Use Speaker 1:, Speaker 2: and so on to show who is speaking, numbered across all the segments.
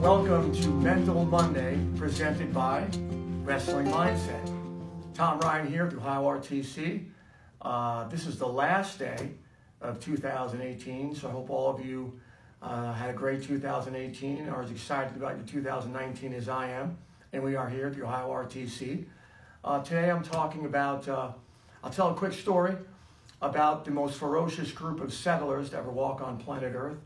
Speaker 1: Welcome to Mental Monday, presented by Wrestling Mindset. Tom Ryan here through Ohio RTC. Uh, this is the last day of 2018, so I hope all of you uh, had a great 2018 are as excited about your 2019 as I am. And we are here at the Ohio RTC. Uh, today I'm talking about, uh, I'll tell a quick story about the most ferocious group of settlers to ever walk on planet Earth,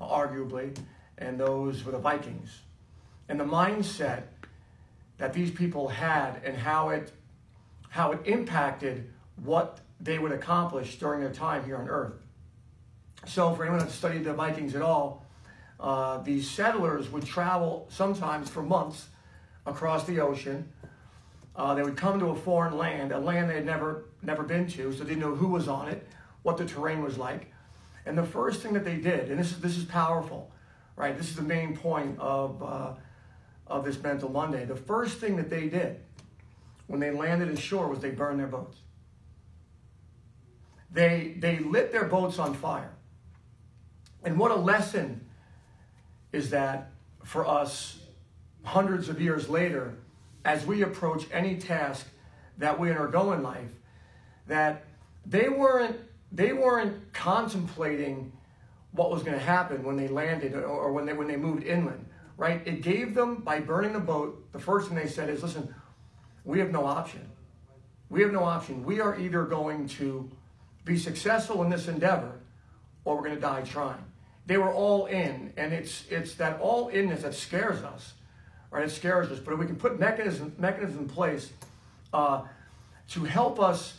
Speaker 1: arguably and those were the Vikings. And the mindset that these people had and how it how it impacted what they would accomplish during their time here on Earth. So, for anyone that's studied the Vikings at all, uh, these settlers would travel sometimes for months across the ocean. Uh, they would come to a foreign land, a land they had never never been to, so they didn't know who was on it, what the terrain was like. And the first thing that they did, and this is this is powerful, right? This is the main point of, uh, of this Mental Monday. The first thing that they did when they landed ashore was they burned their boats. They, they lit their boats on fire. And what a lesson is that for us hundreds of years later as we approach any task that we undergo in life that they weren't they weren't contemplating what was going to happen when they landed or when they when they moved inland, right? It gave them by burning the boat. The first thing they said is, "Listen, we have no option. We have no option. We are either going to be successful in this endeavor, or we're going to die trying." They were all in, and it's it's that all inness that scares us, right? It scares us. But if we can put mechanisms mechanisms in place uh, to help us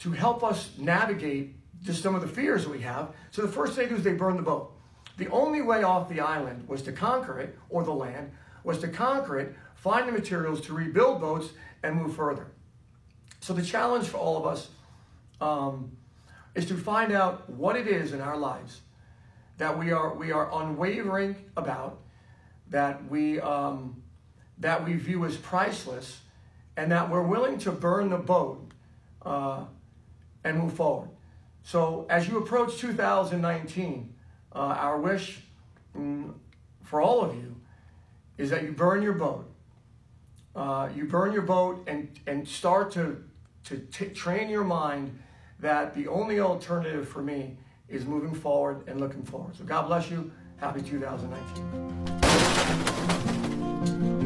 Speaker 1: to help us navigate just some of the fears we have. So the first thing they do is they burn the boat. The only way off the island was to conquer it, or the land, was to conquer it, find the materials to rebuild boats, and move further. So the challenge for all of us um, is to find out what it is in our lives that we are we are unwavering about, that we um, that we view as priceless, and that we're willing to burn the boat uh, and move forward. So as you approach 2019, uh, our wish mm, for all of you is that you burn your boat. Uh, you burn your boat and, and start to, to t- train your mind that the only alternative for me is moving forward and looking forward. So God bless you. Happy 2019.